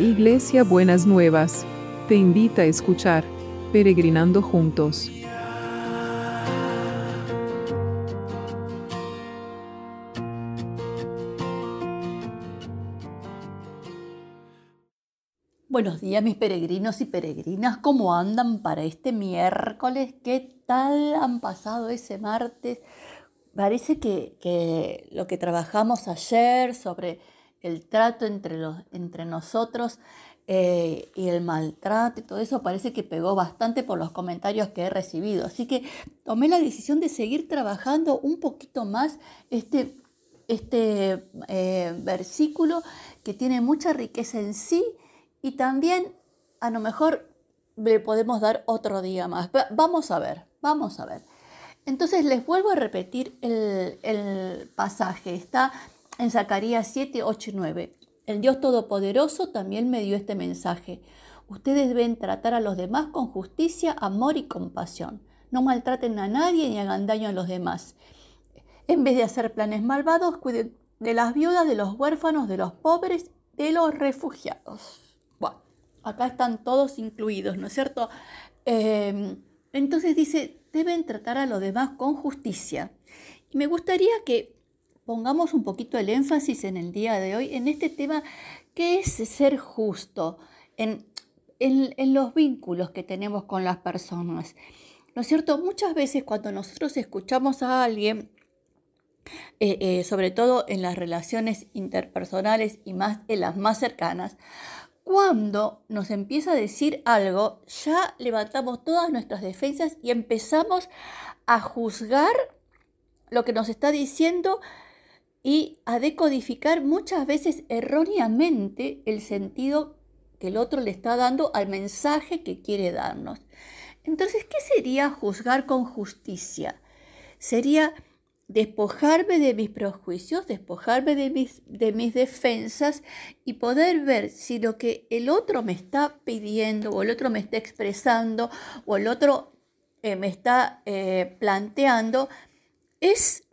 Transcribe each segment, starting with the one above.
Iglesia Buenas Nuevas, te invita a escuchar Peregrinando Juntos. Buenos días mis peregrinos y peregrinas, ¿cómo andan para este miércoles? ¿Qué tal han pasado ese martes? Parece que, lo que trabajamos ayer sobre el trato entre, los, entre nosotros eh, y el maltrato y todo eso parece que pegó bastante por los comentarios que he recibido. Así que tomé la decisión de seguir trabajando un poquito más este, este eh, versículo que tiene mucha riqueza en sí y también a lo mejor le podemos dar otro día más. Vamos a ver, vamos a ver. Entonces les vuelvo a repetir el, el pasaje. Está en Zacarías 7, 8 y 9. El Dios Todopoderoso también me dio este mensaje. Ustedes deben tratar a los demás con justicia, amor y compasión. No maltraten a nadie ni hagan daño a los demás. En vez de hacer planes malvados, cuiden de las viudas, de los huérfanos, de los pobres, de los refugiados. Bueno, acá están todos incluidos, ¿no es cierto? Eh, entonces dice, deben tratar a los demás con justicia. Y me gustaría que pongamos un poquito el énfasis en el día de hoy en este tema que es ser justo en, los vínculos que tenemos con las personas. ¿No es cierto? Muchas veces cuando nosotros escuchamos a alguien, eh, eh, sobre todo en las relaciones interpersonales y más en las más cercanas, cuando nos empieza a decir algo, ya levantamos todas nuestras defensas y empezamos a juzgar lo que nos está diciendo y a decodificar muchas veces erróneamente el sentido que el otro le está dando al mensaje que quiere darnos. Entonces, ¿qué sería juzgar con justicia? Sería despojarme de mis prejuicios, despojarme de mis, de mis defensas y poder ver si lo que el otro me está pidiendo o el otro me está expresando o el otro eh, me está eh, planteando es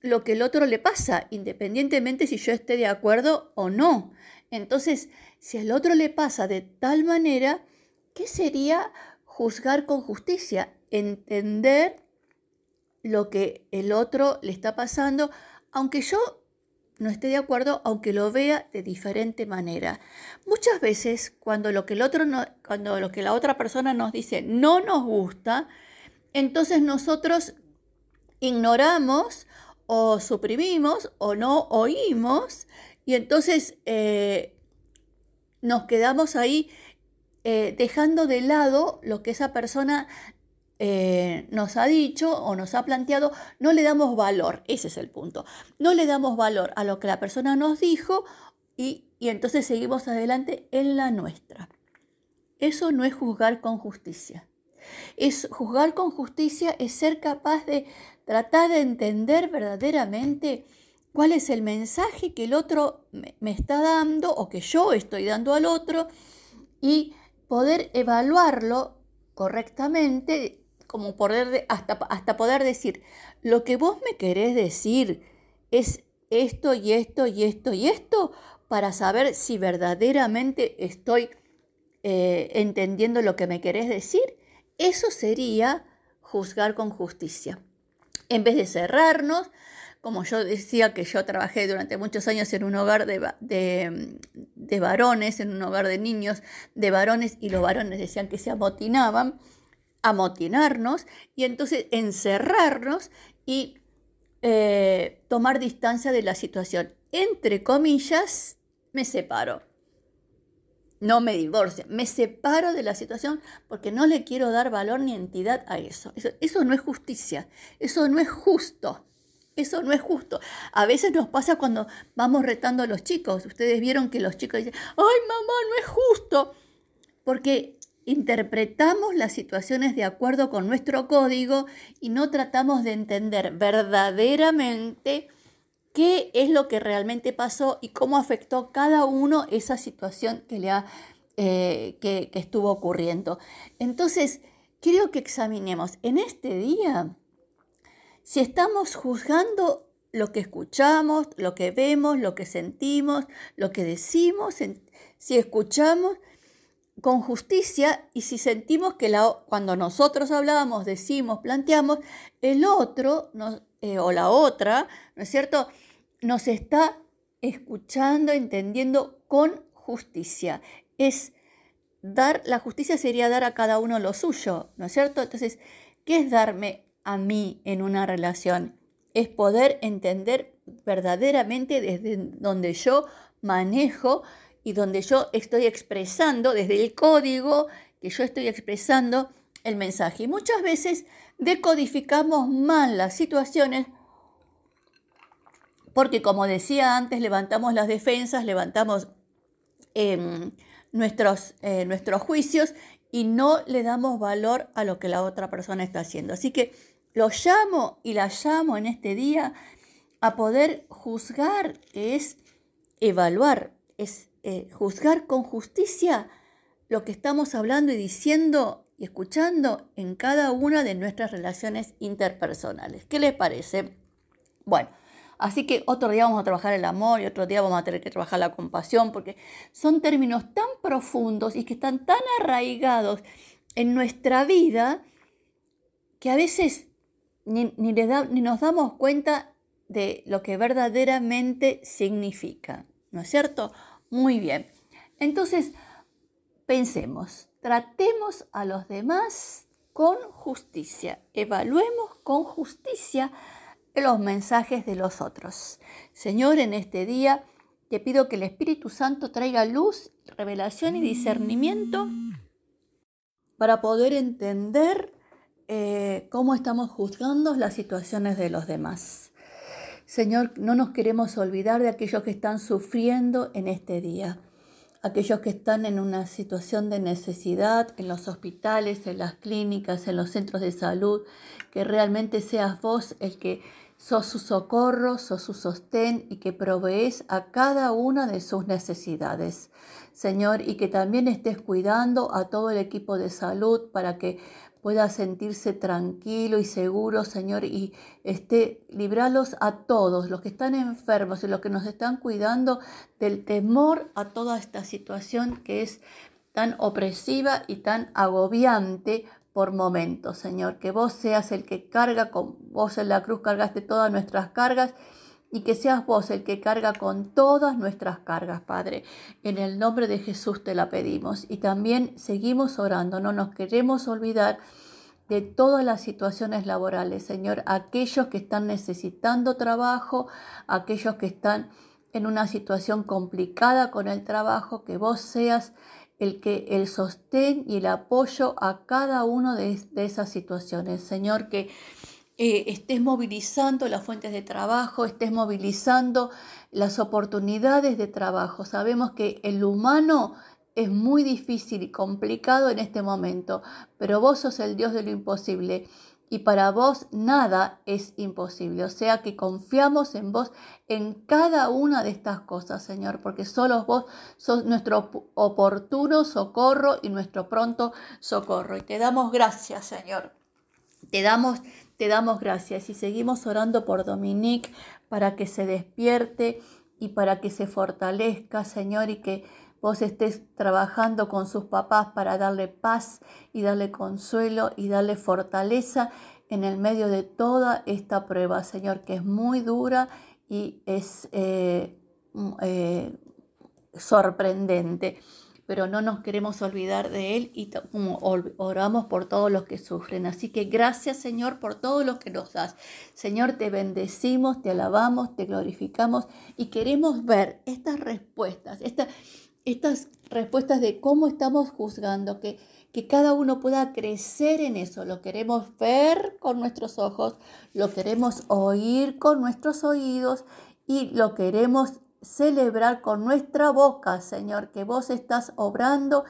lo que el otro le pasa, independientemente si yo esté de acuerdo o no. Entonces, si al otro le pasa de tal manera, ¿qué sería juzgar con justicia? Entender lo que el otro le está pasando, aunque yo no esté de acuerdo, aunque lo vea de diferente manera. Muchas veces cuando lo que el otro no, cuando lo que la otra persona nos dice no nos gusta, entonces nosotros ignoramos o suprimimos o no oímos y entonces eh, nos quedamos ahí eh, dejando de lado lo que esa persona eh, nos ha dicho o nos ha planteado, no le damos valor, ese es el punto, no le damos valor a lo que la persona nos dijo y, y entonces seguimos adelante en la nuestra. Eso no es juzgar con justicia. Es juzgar con justicia es ser capaz de tratar de entender verdaderamente cuál es el mensaje que el otro me está dando o que yo estoy dando al otro y poder evaluarlo correctamente, como poder hasta, hasta poder decir, lo que vos me querés decir es esto y esto y esto y esto, para saber si verdaderamente estoy eh, entendiendo lo que me querés decir. Eso sería juzgar con justicia. En vez de cerrarnos, como yo decía que yo trabajé durante muchos años en un hogar de, de, varones, en un hogar de niños de varones, y los varones decían que se amotinaban, amotinarnos y entonces encerrarnos y eh, tomar distancia de la situación. Entre comillas, me separo no me divorcio, me separo de la situación porque no le quiero dar valor ni entidad a eso. eso. no es justicia, eso no es justo. Eso no es justo. A veces nos pasa cuando vamos retando a los chicos. Ustedes vieron que los chicos dicen, ay mamá, no es justo. Porque interpretamos las situaciones de acuerdo con nuestro código y no tratamos de entender verdaderamente qué es lo que realmente pasó y cómo afectó cada uno esa situación que, le ha, eh, que, estuvo ocurriendo. Entonces, quiero que examinemos en este día si estamos juzgando lo que escuchamos, lo que vemos, lo que sentimos, lo que decimos, si escuchamos con justicia y si sentimos que cuando nosotros hablamos, decimos, planteamos, el otro eh, o la otra, ¿no es cierto?, nos está escuchando, entendiendo con justicia. Es dar, la justicia sería dar a cada uno lo suyo, ¿no es cierto? Entonces, ¿qué es darme a mí en una relación? Es poder entender verdaderamente desde donde yo manejo y donde yo estoy expresando, desde el código que yo estoy expresando el mensaje. Y muchas veces decodificamos mal las situaciones porque, como decía antes, levantamos las defensas, levantamos em, nuestros, eh, nuestros juicios y no le damos valor a lo que la otra persona está haciendo. Así que lo llamo y la llamo en este día a poder juzgar, que es evaluar, es eh, juzgar con justicia lo que estamos hablando y diciendo y escuchando en cada una de nuestras relaciones interpersonales. ¿Qué les parece? Bueno, así que otro día vamos a trabajar el amor y otro día vamos a tener que trabajar la compasión, porque son términos tan profundos y que están tan arraigados en nuestra vida que a veces ni, ni nos damos cuenta de lo que verdaderamente significa, ¿no es cierto? Muy bien. Entonces, pensemos, tratemos a los demás con justicia, evaluemos con justicia los mensajes de los otros. Señor, en este día te pido que el Espíritu Santo traiga luz, revelación y discernimiento para poder entender eh, cómo estamos juzgando las situaciones de los demás. Señor, no nos queremos olvidar de aquellos que están sufriendo en este día, aquellos que están en una situación de necesidad en los hospitales, en las clínicas, en los centros de salud, que realmente seas vos el que sos su socorro, sos su sostén y que provees a cada una de sus necesidades. Señor, y que también estés cuidando a todo el equipo de salud para que pueda sentirse tranquilo y seguro, Señor, y esté, libralos a todos, los que están enfermos y los que nos están cuidando del temor a toda esta situación que es tan opresiva y tan agobiante por momentos, Señor. Que vos seas el que carga, con vos en la cruz cargaste todas nuestras cargas y que seas vos el que carga con todas nuestras cargas, Padre. En el nombre de Jesús te la pedimos. Y también seguimos orando, no nos queremos olvidar de todas las situaciones laborales, Señor, aquellos que están necesitando trabajo, aquellos que están en una situación complicada con el trabajo, que vos seas el que el sostén y el apoyo a cada uno de, de esas situaciones, Señor, que eh, estés movilizando las fuentes de trabajo, estés movilizando las oportunidades de trabajo. Sabemos que el humano es muy difícil y complicado en este momento, pero vos sos el Dios de lo imposible y para vos nada es imposible. O sea que confiamos en vos en cada una de estas cosas, Señor, porque solo vos sos nuestro oportuno socorro y nuestro pronto socorro. Y te damos gracias, Señor. Te damos te damos gracias y seguimos orando por Dominique para que se despierte y para que se fortalezca, Señor, y que vos estés trabajando con sus papás para darle paz y darle consuelo y darle fortaleza en el medio de toda esta prueba, Señor, que es muy dura y es eh, mm, eh, sorprendente pero no nos queremos olvidar de Él y oramos por todos los que sufren. Así que gracias Señor por todo lo que nos das. Señor, te bendecimos, te alabamos, te glorificamos y queremos ver estas respuestas, estas respuestas de cómo estamos juzgando, que, que cada uno pueda crecer en eso. Lo queremos ver con nuestros ojos, lo queremos oír con nuestros oídos y lo queremos celebrar con nuestra boca, Señor, que vos estás obrando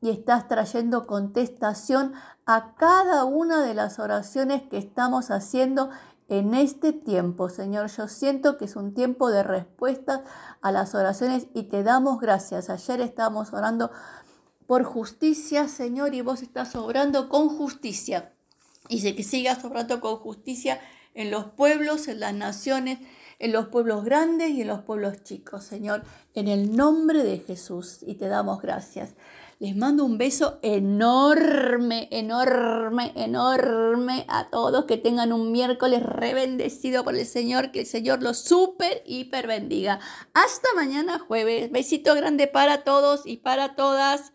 y estás trayendo contestación a cada una de las oraciones que estamos haciendo en este tiempo, Señor. Yo siento que es un tiempo de respuesta a las oraciones y te damos gracias. Ayer estábamos orando por justicia, Señor, y vos estás obrando con justicia. Y que sigas obrando con justicia en los pueblos, en las naciones, en los pueblos grandes y en los pueblos chicos, Señor, en el nombre de Jesús. Y te damos gracias. Les mando un beso enorme, enorme, enorme a todos. Que tengan un miércoles rebendecido por el Señor. Que el Señor los super, hiper bendiga. Hasta mañana jueves. Besito grande para todos y para todas.